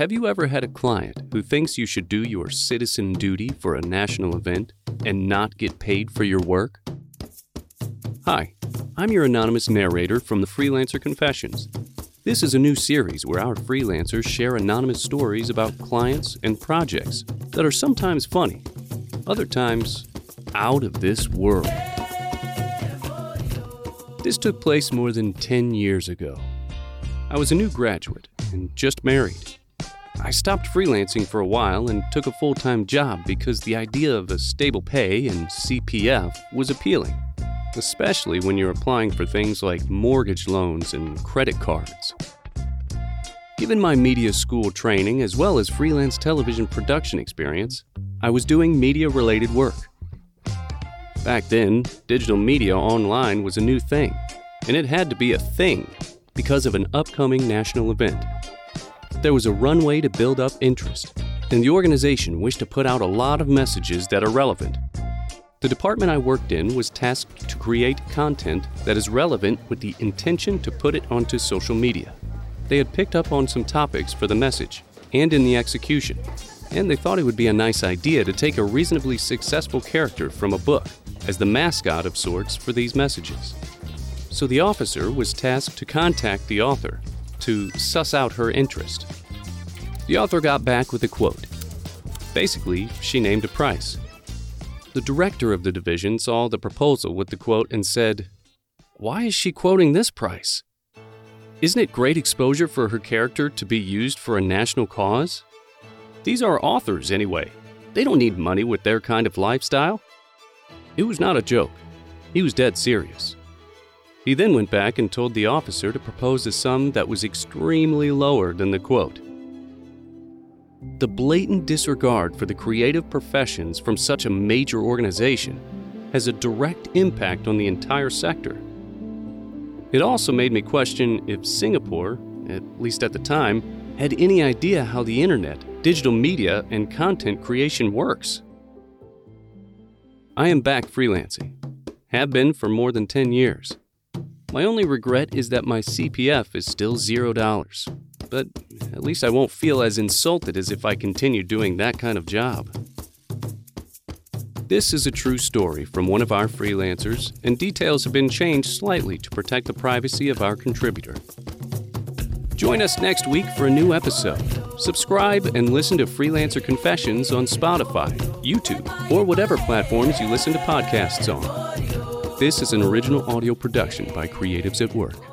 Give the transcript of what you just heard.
Have you ever had a client who thinks you should do your citizen duty for a national event and not get paid for your work? Hi, I'm your anonymous narrator from the Freelancer Confessions. This is a new series where our freelancers share anonymous stories about clients and projects that are sometimes funny, other times out of this world. This took place more than 10 years ago. I was a new graduate and just married. I stopped freelancing for a while and took a full time job because the idea of a stable pay and CPF was appealing, especially when you're applying for things like mortgage loans and credit cards. Given my media school training as well as freelance television production experience, I was doing media related work. Back then, digital media online was a new thing, and it had to be a thing because of an upcoming national event. There was a runway to build up interest, and the organization wished to put out a lot of messages that are relevant. The department I worked in was tasked to create content that is relevant with the intention to put it onto social media. They had picked up on some topics for the message and in the execution, and they thought it would be a nice idea to take a reasonably successful character from a book as the mascot of sorts for these messages. So the officer was tasked to contact the author to suss out her interest. The author got back with a quote. Basically, she named a price. The director of the division saw the proposal with the quote and said, Why is she quoting this price? Isn't it great exposure for her character to be used for a national cause? These are authors, anyway. They don't need money with their kind of lifestyle. It was not a joke. He was dead serious. He then went back and told the officer to propose a sum that was extremely lower than the quote. The blatant disregard for the creative professions from such a major organization has a direct impact on the entire sector. It also made me question if Singapore, at least at the time, had any idea how the internet, digital media, and content creation works. I am back freelancing, have been for more than 10 years. My only regret is that my CPF is still $0, but at least I won't feel as insulted as if I continue doing that kind of job. This is a true story from one of our freelancers, and details have been changed slightly to protect the privacy of our contributor. Join us next week for a new episode. Subscribe and listen to Freelancer Confessions on Spotify, YouTube, or whatever platforms you listen to podcasts on. This is an original audio production by Creatives at Work.